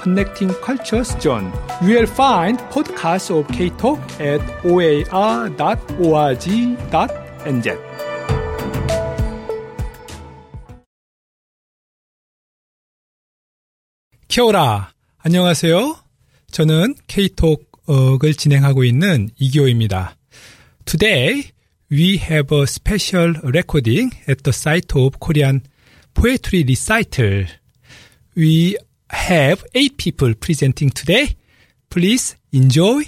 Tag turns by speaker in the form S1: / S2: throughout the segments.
S1: Connecting Cultures Zone. You will find podcasts of K-Talk at oar.org.nz. 키오라. 안녕하세요. 저는 K-Talk을 진행하고 있는 이기호입니다. Today, we have a special recording at the site of Korean Poetry Recital. We have eight people presenting today. Please enjoy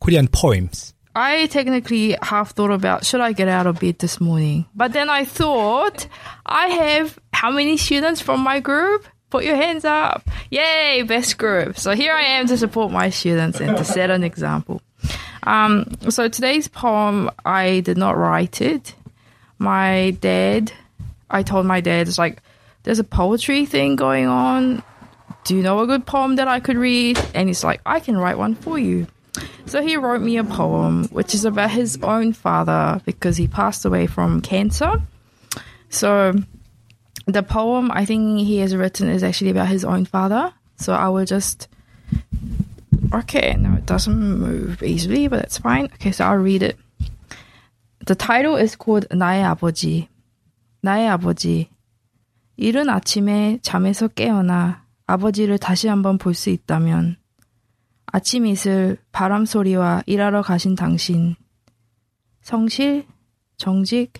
S1: Korean poems.
S2: I technically half thought about should I get out of bed this morning? But then I thought I have how many students from my group? Put your hands up. Yay, best group. So here I am to support my students and to set an example. Um, so today's poem, I did not write it. My dad, I told my dad, it's like, there's a poetry thing going on. Do you know a good poem that I could read? And he's like, I can write one for you. So he wrote me a poem, which is about his own father because he passed away from cancer. So the poem I think he has written is actually about his own father. So I will just. Okay, no, it doesn't move easily, but that's fine. Okay, so I'll read it. The title is called 나의 아버지. 나의 아버지. 이른 아침에 잠에서 깨어나 아버지를 다시 한번 볼 수 있다면 아침 이슬 바람 소리와 일하러 가신 당신 성실 정직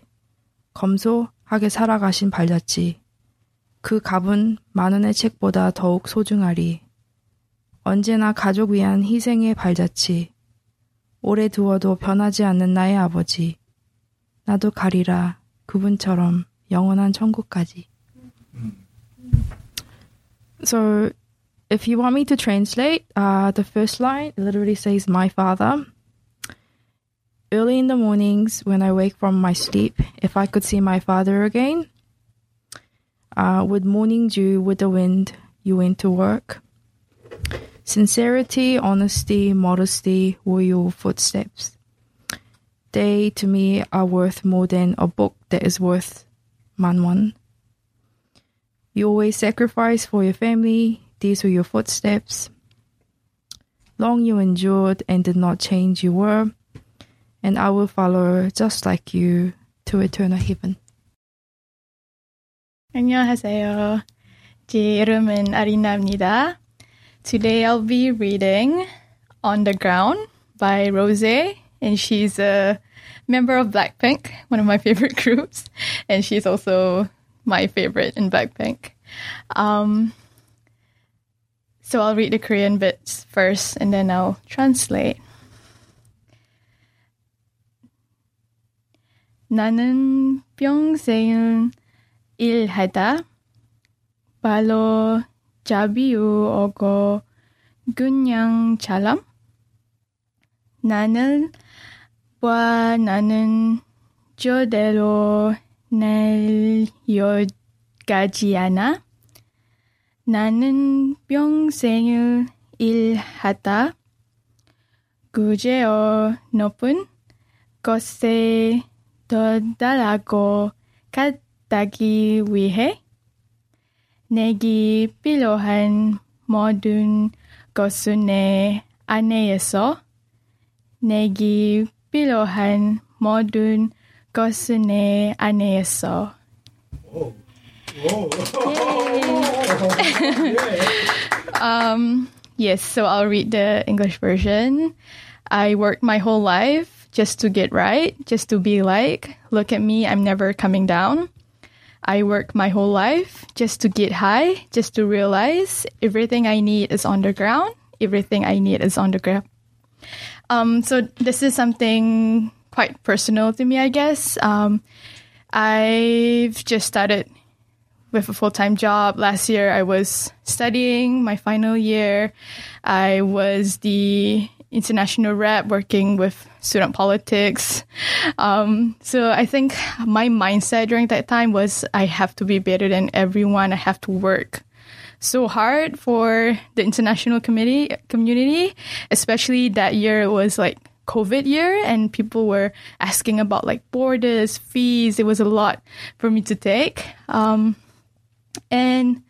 S2: 검소하게 살아가신 발자취 그 값은 만 원의 책보다 더욱 소중하리. 언제나 가족 위한 희생의 발자취 오래 두어도 변하지 않는 나의 아버지 나도 가리라. 그분처럼 영원한 천국까지 So, if you want me to translate, uh, the first line literally says, My father. Early in the mornings, when I wake from my sleep, if I could see my father again, uh, with morning dew, with the wind, you went to work. Sincerity, honesty, modesty were your footsteps. They, to me, are worth more than a book that is worth manwan. You always sacrifice for your family. These were your footsteps. Long you endured and did not change you were, and I will follow just like you to eternal heaven.
S3: 안녕하세요. 제 이름은 아리나입니다. Today I'll be reading On the Ground by Rose, and she's a member of Blackpink, one of my favorite groups, and she's also my favorite in Blackpink. Um, so I'll read the Korean bits first and then I'll translate. 나는 평생을 일하다 발로 잡이우고 그냥 잘람 나는 봐 나는 저대로 내일여기까지 않아 나는 평생을 일하다. 그제어 높은 곳에 도달하고 가기 위해 내게 필요한 모든 것은 내 안에서 내게 필요한 모든 것은 내 안에서 um, yes, so I'll read the English version. I worked my whole life just to get right, just to be like, look at me, I'm never coming down. I work my whole life just to get high, just to realize everything I need is on the ground. Everything I need is on the ground. Um, so this is something quite personal to me, I guess. Um, I've just started with a full time job. Last year, I was studying my final year. I was the international rep, working with student politics. Um, so I think my mindset during that time was I have to be better than everyone. I have to work so hard for the international committee community, especially that year it was like COVID year and people were asking about like borders, fees. It was a lot for me to take. Um, and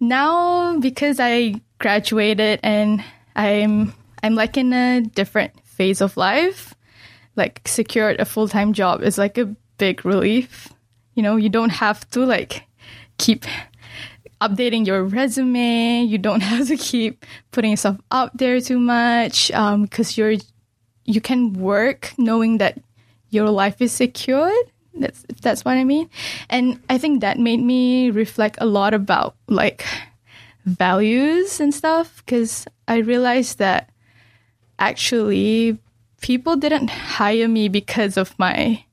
S3: now because I graduated and I'm I'm like in a different phase of life, like secured a full time job is like a big relief. You know, you don't have to like keep updating your resume. You don't have to keep putting yourself out there too much because um, you're you can work knowing that your life is secured. That's that's what I mean. And I think that made me reflect a lot about like values and stuff because I realized that actually people didn't hire me because of my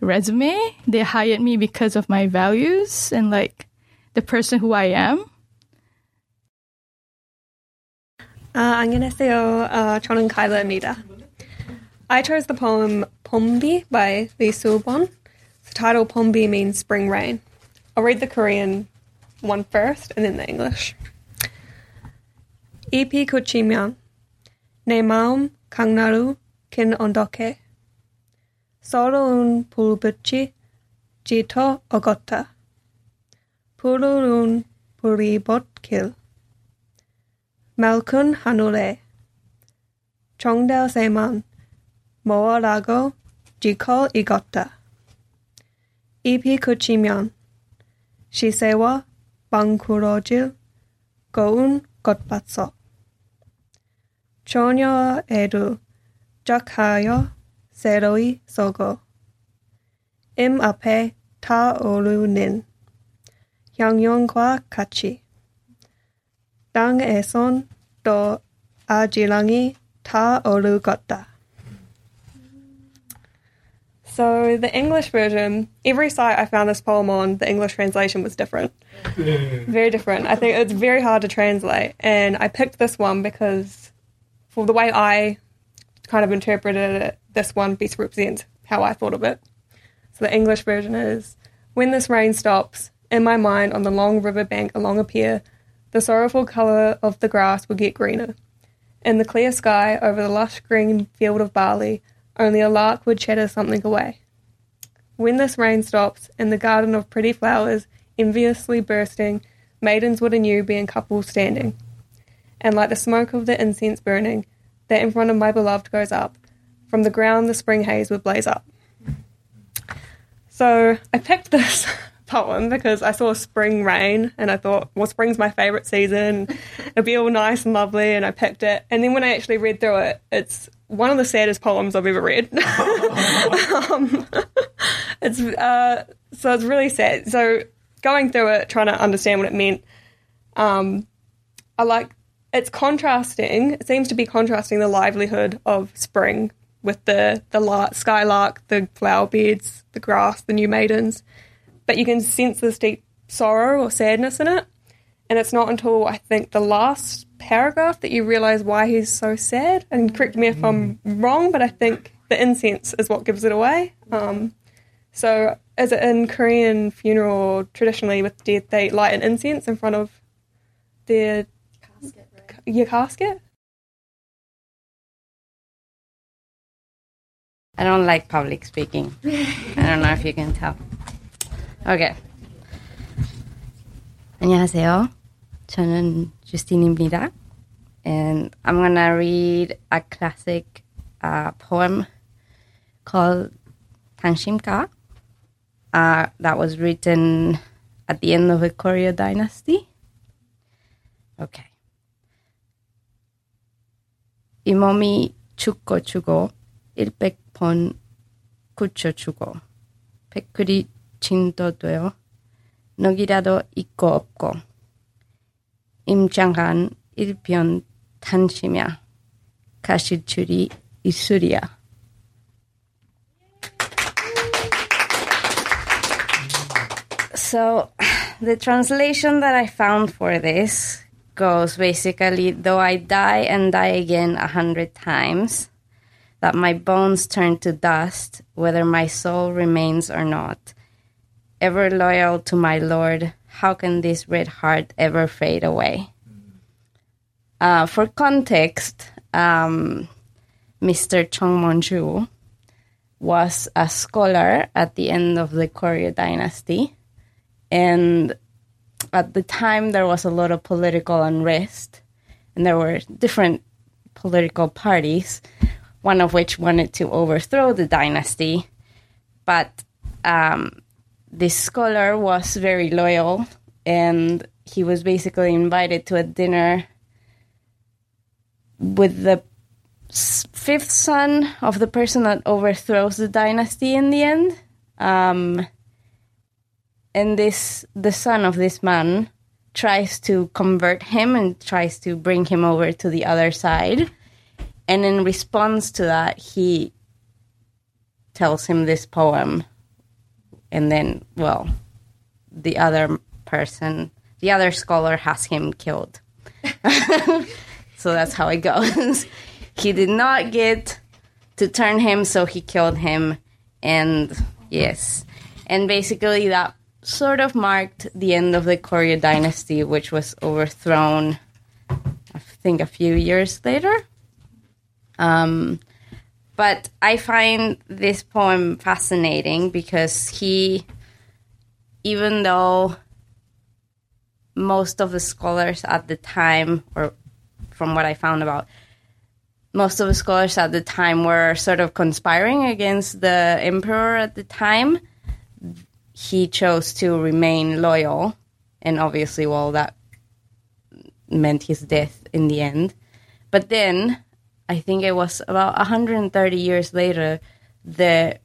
S3: resume. They hired me because of my values and like the person who I am.
S4: Uh, 안녕하세요. Uh, 저는 카일라입니다. I chose the poem Pombi by Lee Soo-bon. The title Pombi means spring rain. I'll read the Korean one first and then the English. 잎이 그치면 내 마음 강나루 긴 언덕에 서러운 불빛이 짙어 어긋다. 푸르른 불이벗길 맑은 하늘에 정달새만 모아라고 지코 익었다. 잎이 그치면 시세와 방구러질 고운 꽃밭속 처녀애도 짝하여 새로이 쏘고 임 앞에 타오르는 향연과 같이 땅에선 또 아지랑이 타오르겠다. So the English version, every site I found this poem on, the English translation was different. very different. I think it's very hard to translate. And I picked this one because for the way I kind of interpreted it, this one best represents how I thought of it. So the English version is When this rain stops, in my mind on the long river bank along a pier, the sorrowful colour of the grass will get greener. In the clear sky over the lush green field of barley, only a lark would chatter something away. When this rain stops, in the garden of pretty flowers, enviously bursting, maidens would anew be in couples standing. And like the smoke of the incense burning, that in front of my beloved goes up, from the ground the spring haze would blaze up. So I picked this poem because I saw spring rain and I thought, well, spring's my favourite season. It'll be all nice and lovely, and I picked it. And then when I actually read through it, it's one of the saddest poems I've ever read. um, it's uh, so it's really sad. So going through it, trying to understand what it meant, um, I like it's contrasting. It seems to be contrasting the livelihood of spring with the the lark, skylark, the flower beds, the grass, the new maidens, but you can sense this deep sorrow or sadness in it. And it's not until I think the last paragraph that you realize why he's so sad. And correct me if I'm wrong, but I think the incense is what gives it away. Um, so, as in Korean funeral, traditionally with death, they light an incense in front of their casket, right? your casket.
S5: I don't like public speaking. I don't know if you can tell. Okay. 안녕하세요. 저는 주스틴입니다. And I'm gonna read a classic uh, poem called Dansimga uh, that was written at the end of the Koryo dynasty. Okay. 이 몸이 죽고 죽어 일백번 굳혀 죽어 백그리 진도되어 넉이라도 있고 없고 임장한 일편 탄시며 가실 줄이 있으리야. So, the translation that I found for this goes basically, though I die and die again a hundred times, that my bones turn to dust, whether my soul remains or not. Ever loyal to my Lord, how can this red heart ever fade away? Uh, for context, um, Mr. Chong Mong-ju was a scholar at the end of the Koryo dynasty. And at the time, there was a lot of political unrest, and there were different political parties, one of which wanted to overthrow the dynasty. But um, this scholar was very loyal, and he was basically invited to a dinner with the fifth son of the person that overthrows the dynasty in the end. Um, and this, the son of this man, tries to convert him and tries to bring him over to the other side. And in response to that, he tells him this poem. And then, well, the other person, the other scholar has him killed. so that's how it goes. he did not get to turn him, so he killed him. And yes, and basically that sort of marked the end of the Koryo dynasty, which was overthrown, I think, a few years later. Um, but I find this poem fascinating because he, even though most of the scholars at the time, or from what I found about, most of the scholars at the time were sort of conspiring against the emperor at the time. He chose to remain loyal, and obviously, well, that meant his death in the end. But then, I think it was about 130 years later, the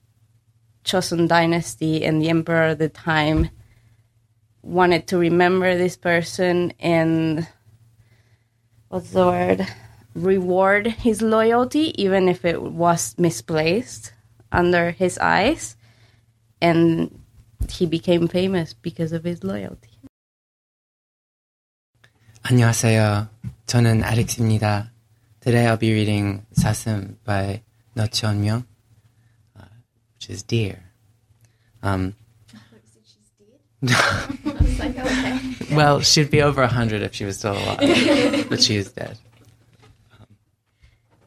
S5: Chosun dynasty and the emperor at the time wanted to remember this person and what's the word reward his loyalty even if it was misplaced under his eyes and he became famous because of his loyalty
S6: 안녕하세요. 저는 Alex입니다. Today I'll be reading 사슴 by No Cheon-myung, uh, which is deer. Um, she's dead? Well, she'd be over 100 if she was still alive, but she is dead. Um,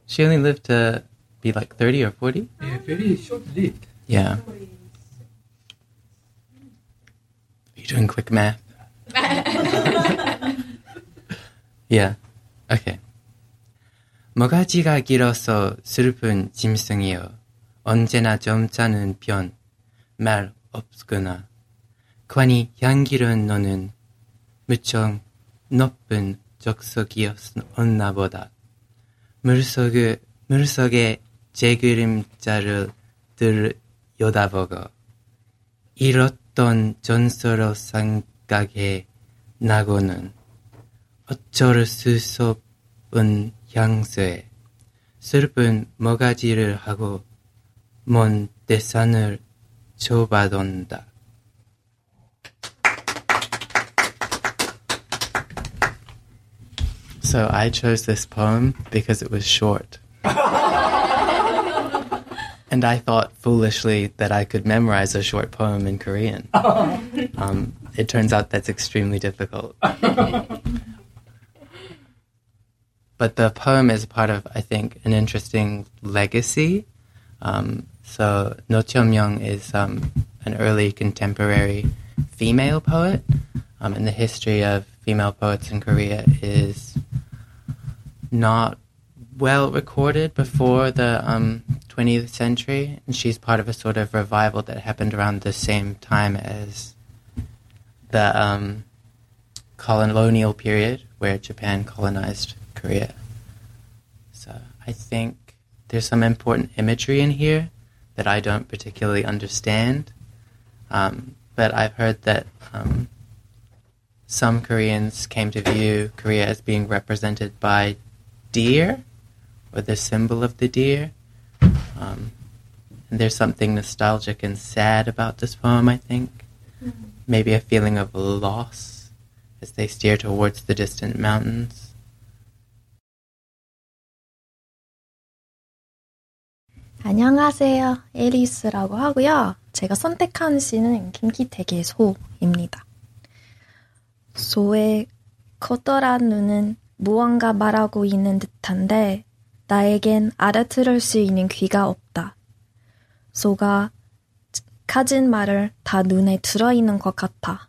S6: she only lived to be like 30 or 40?
S1: Yeah, very short-lived.
S6: Yeah. Are you doing quick math? yeah. Okay. 모가지가 길어서 슬픈 짐승이여 언제나 점잖은 편말 없구나. 관이 향기로운 너는 무척 높은 적석이었나 보다. 물속에, 물속에 제 그림자를 들여다보고 잃었던 전설로 생각해 나고는 어쩔 수 없은 향수에 슬픈 모가지를 하고 먼 대산을 좁아돈다. So I chose this poem because it was short. and I thought foolishly that I could memorize a short poem in Korean. Um, it turns out that's extremely difficult. but the poem is part of, I think, an interesting legacy. Um, so No Cheon-myung is um, an early contemporary female poet, um, and the history of female poets in Korea is not well recorded before the um, 20th century, and she's part of a sort of revival that happened around the same time as the um, colonial period where Japan colonized Korea. So I think there's some important imagery in here that I don't particularly understand, um, but I've heard that um, some Koreans came to view Korea as being represented by deer, or the symbol of the deer. Um, and there's something nostalgic and sad about this poem, I think. Maybe a feeling of loss as they steer towards the distant mountains.
S7: 안녕하세요. 에리스라고 하고요. 제가 선택한 시는 김기택의 소입니다. 소의 커다란 눈은 무언가 말하고 있는 듯한데 나에겐 알아들을 수 있는 귀가 없다. 소가 가진 말을 다 눈에 들어있는 것 같아.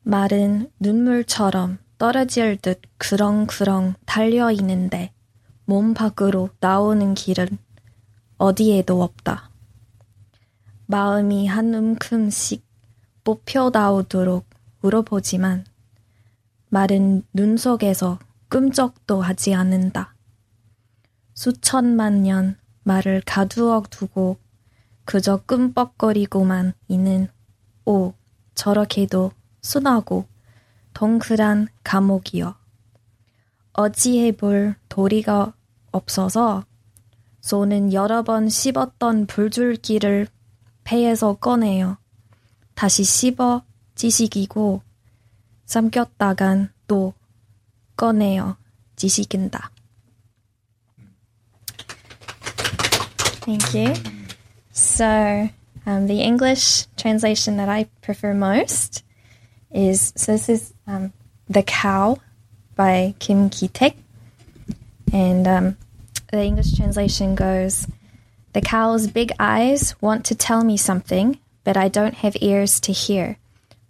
S7: 말은 눈물처럼 떨어질 듯 그렁그렁 달려 있는데 몸 밖으로 나오는 길은 어디에도 없다. 마음이 한 움큼씩 뽑혀 나오도록 울어보지만 말은 눈 속에서 끔적도 하지 않는다. 수천만 년 말을 가두어 두고 그저 끔뻑거리고만 있는 오 저렇게도 순하고 동그란 감옥이여. 어찌해 볼 도리가 없어서 소는 여러 번 씹었던 불줄기를 배에서 꺼내요. 다시 씹어 지식이고 삼켰다간 또 꺼내요. 지식인다. Thank you. So, um, the English translation that I prefer most is so this is um, The Cow by Kim Ki-taek. And um, the English translation goes The cow's big eyes want to tell me something, but I don't have ears to hear.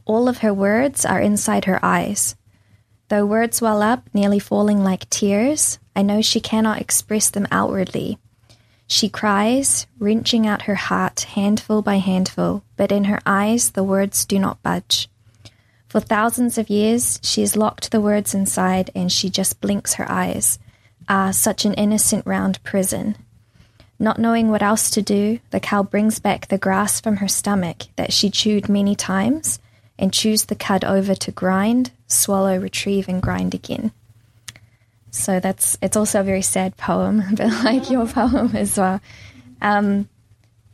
S7: All of her words are inside her eyes. Though words well up, nearly falling like tears, I know she cannot express them outwardly. She cries, wrenching out her heart handful by handful, but in her eyes the words do not budge. For thousands of years, she has locked the words inside and she just blinks her eyes. Ah, such an innocent round prison. Not knowing what else to do, the cow brings back the grass from her stomach that she chewed many times and chews the cud over to grind, swallow, retrieve, and grind again. So that's it's also a very sad poem, a bit like your poem as well. Um,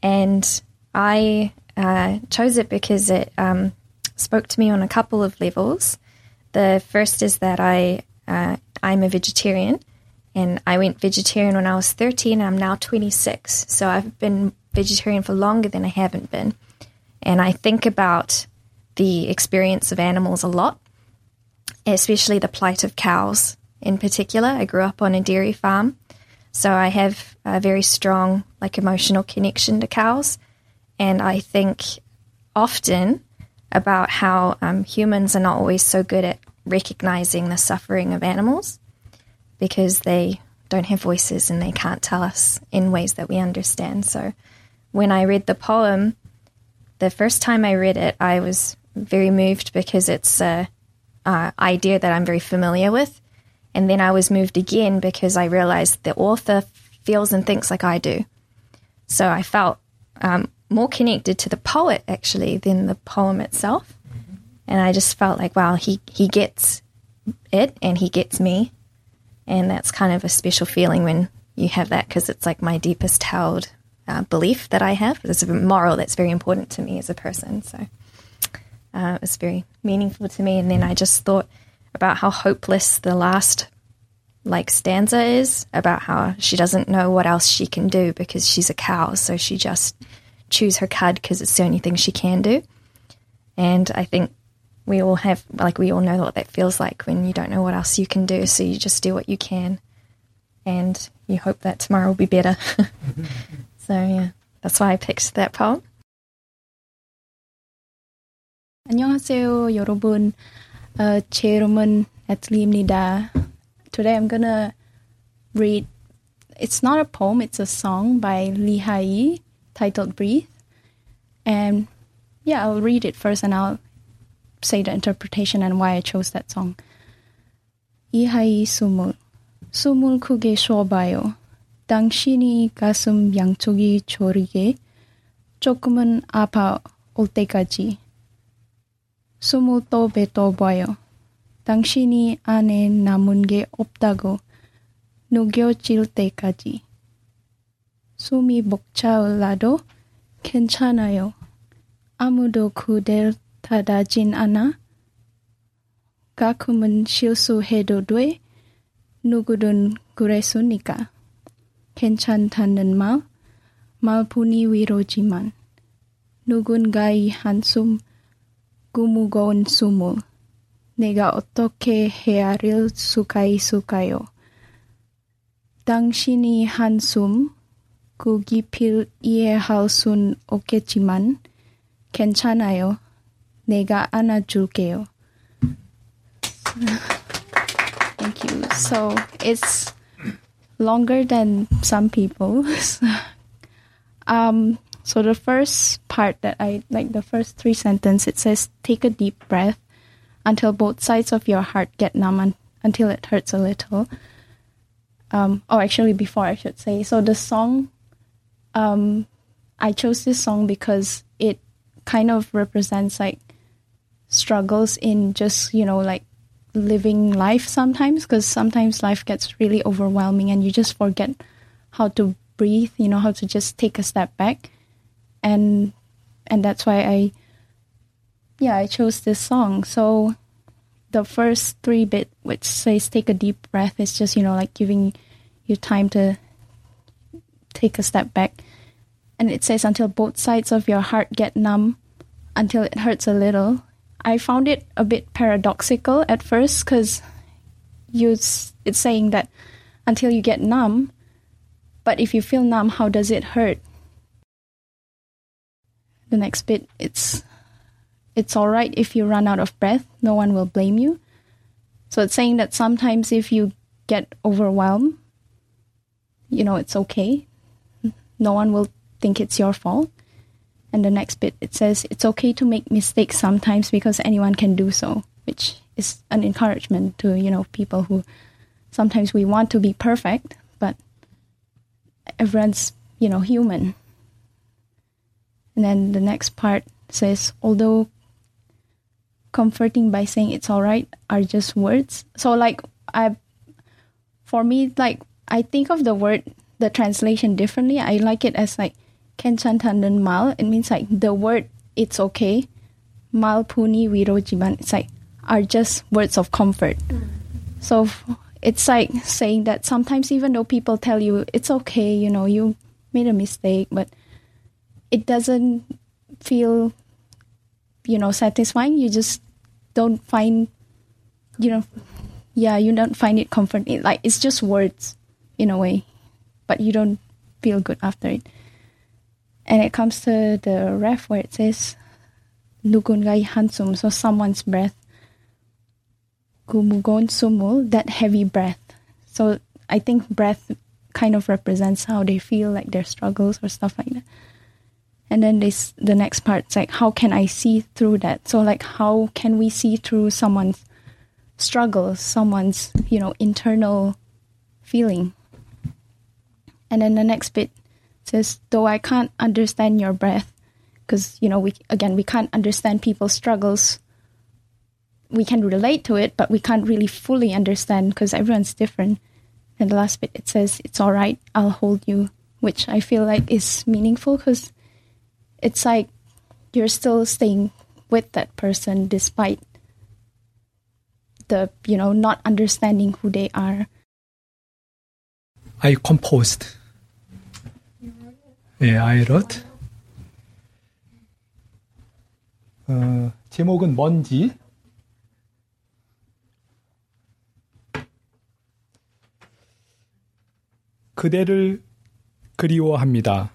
S7: and I uh, chose it because it um, spoke to me on a couple of levels. The first is that I uh, I'm a vegetarian, and I went vegetarian when I was 13. And I'm now 26, so I've been vegetarian for longer than I haven't been. And I think about the experience of animals a lot, especially the plight of cows in particular. I grew up on a dairy farm, so I have a very strong, like, emotional connection to cows. And I think often about how um, humans are not always so good at recognizing the suffering of animals because they don't have voices and they can't tell us in ways that we understand. So when I read the poem, the first time I read it, I was very moved because it's a, a idea that I'm very familiar with. And then I was moved again because I realized the author feels and thinks like I do. So I felt um, more connected to the poet actually than the poem itself. And I just felt like, wow, he, he gets it and he gets me. And that's kind of a special feeling when you have that because it's like my deepest held uh, belief that I have. It's a moral that's very important to me as a person. So uh, it was very meaningful to me. And then I just thought about how hopeless the last like stanza is about how she doesn't know what else she can do because she's a cow. So she just chews her cud because it's the only thing she can do. And I think we all have, like, we all know what that feels like when you don't know what else you can do. So you just do what you can. And you hope that tomorrow will be better. so, yeah, that's why I picked that poem.
S8: 안녕하세요, 여러분. Uh, 제 이름은 애틀리입니다. Today I'm gonna read. It's not a poem; it's a song by Lee Hai titled "Breathe." And yeah, I'll read it first, and I'll say the interpretation and why I chose that song. 이하이 숨을 숨을 크게 쉬어봐요. 당신이 가슴 양쪽이 저리게 조금은 아파 올 때까지 숨을 또 뱉어봐요. 당신이 안에 남은 게 없다고 녹여질 때까지 숨이 벅차올라도 괜찮아요. 아무도 그댈 thada jin ana kakumun shilsu hedo dwe nugudun guresunika kenchan tanen mal malpuni wirojiman nugun gai hansum gumugon sumul 내가 어떻게 헤아릴 수가 있을까요? 당신이 한숨 그 깊이 이해할 순 없겠지만 괜찮아요. 내가 안아줄게요. Thank you. So it's longer than some people. um, so the first part that I like, the first three sentences, it says, "Take a deep breath until both sides of your heart get numb un- until it hurts a little." Um, oh, actually, before I should say, so the song, um, I chose this song because it kind of represents like struggles in just you know like living life sometimes because sometimes life gets really overwhelming and you just forget how to breathe you know how to just take a step back. And and that's why i yeah i chose this song. So the first three bit which says take a deep breath is just you know like giving you time to take a step back. And it says until both sides of your heart get numb until it hurts a little I found it a bit paradoxical at first because you it's saying that until you get numb, but if you feel numb, how does it hurt? The next bit, it's it's all right if you run out of breath. No one will blame you. So it's saying that sometimes if you get overwhelmed, you know, it's okay. No one will think it's your fault. And the next bit, it says it's okay to make mistakes sometimes because anyone can do so, which is an encouragement to, you know, people who sometimes we want to be perfect, but everyone's, you know, human. And then the next part says, although comforting by saying it's all right are just words. So like I for me like I think of the word the translation differently. I like it as like Kenchantanan Mal. It means like the word it's okay. Mal Puni Wirojiman. It's like are just words of comfort. So it's like saying that sometimes even though people tell you it's okay, you know, you made a mistake, but it doesn't feel you know satisfying. You just don't find you know yeah, you don't find it comforting. Like it's just words in a way, but you don't feel good after it and it comes to the ref where it says "lugungai Hansum, so someone's breath. Gumugon Sumul, that heavy breath. So I think breath kind of represents how they feel, like their struggles or stuff like that. And then this, the next part's like, how can I see through that? So like, how can we see through someone's struggles, someone's you know internal feeling? And then the next bit says, though I can't understand your breath, because, you know, we, again, we can't understand people's struggles. We can relate to it, but we can't really fully understand because everyone's different. And the last bit, it says, it's all right, I'll hold you, which I feel like is meaningful because it's like you're still staying with that person despite the, you know, not understanding who they are.
S1: I composed. 예, wrote. 어, 제목은 뭔지. 그대를 그리워합니다.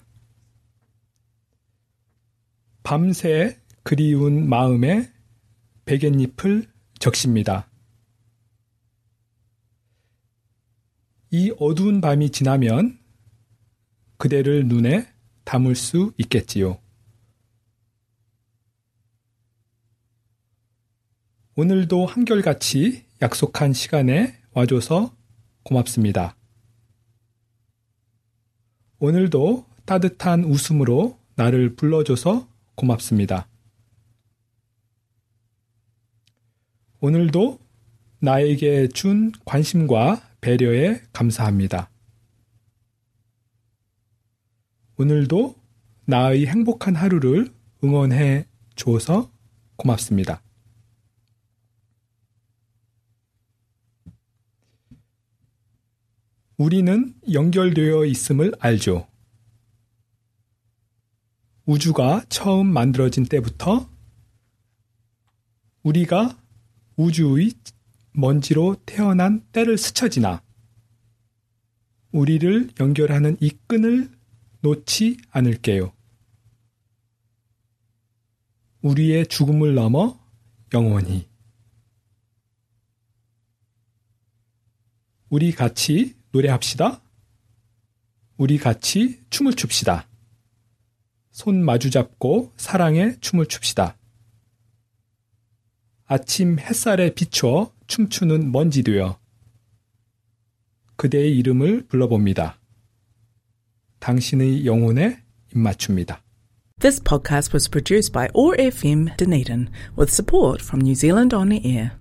S1: 밤새 그리운 마음에 베갯잎을 적십니다. 이 어두운 밤이 지나면 그대를 눈에 담을 수 있겠지요. 오늘도 한결같이 약속한 시간에 와줘서 고맙습니다. 오늘도 따뜻한 웃음으로 나를 불러줘서 고맙습니다. 오늘도 나에게 준 관심과 배려에 감사합니다. 오늘도 나의 행복한 하루를 응원해 줘서 고맙습니다. 우리는 연결되어 있음을 알죠. 우주가 처음 만들어진 때부터 우리가 우주의 먼지로 태어난 때를 스쳐 지나 우리를 연결하는 이 끈을 놓지 않을게요. 우리의 죽음을 넘어 영원히. 우리 같이 노래합시다. 우리 같이 춤을 춥시다. 손 마주 잡고 사랑의 춤을 춥시다. 아침 햇살에 비춰 춤추는 먼지 되어 그대의 이름을 불러봅니다. 당신의 영혼에 입맞춥니다.
S9: This podcast was produced by OAR FM Dunedin with support from New Zealand On Air.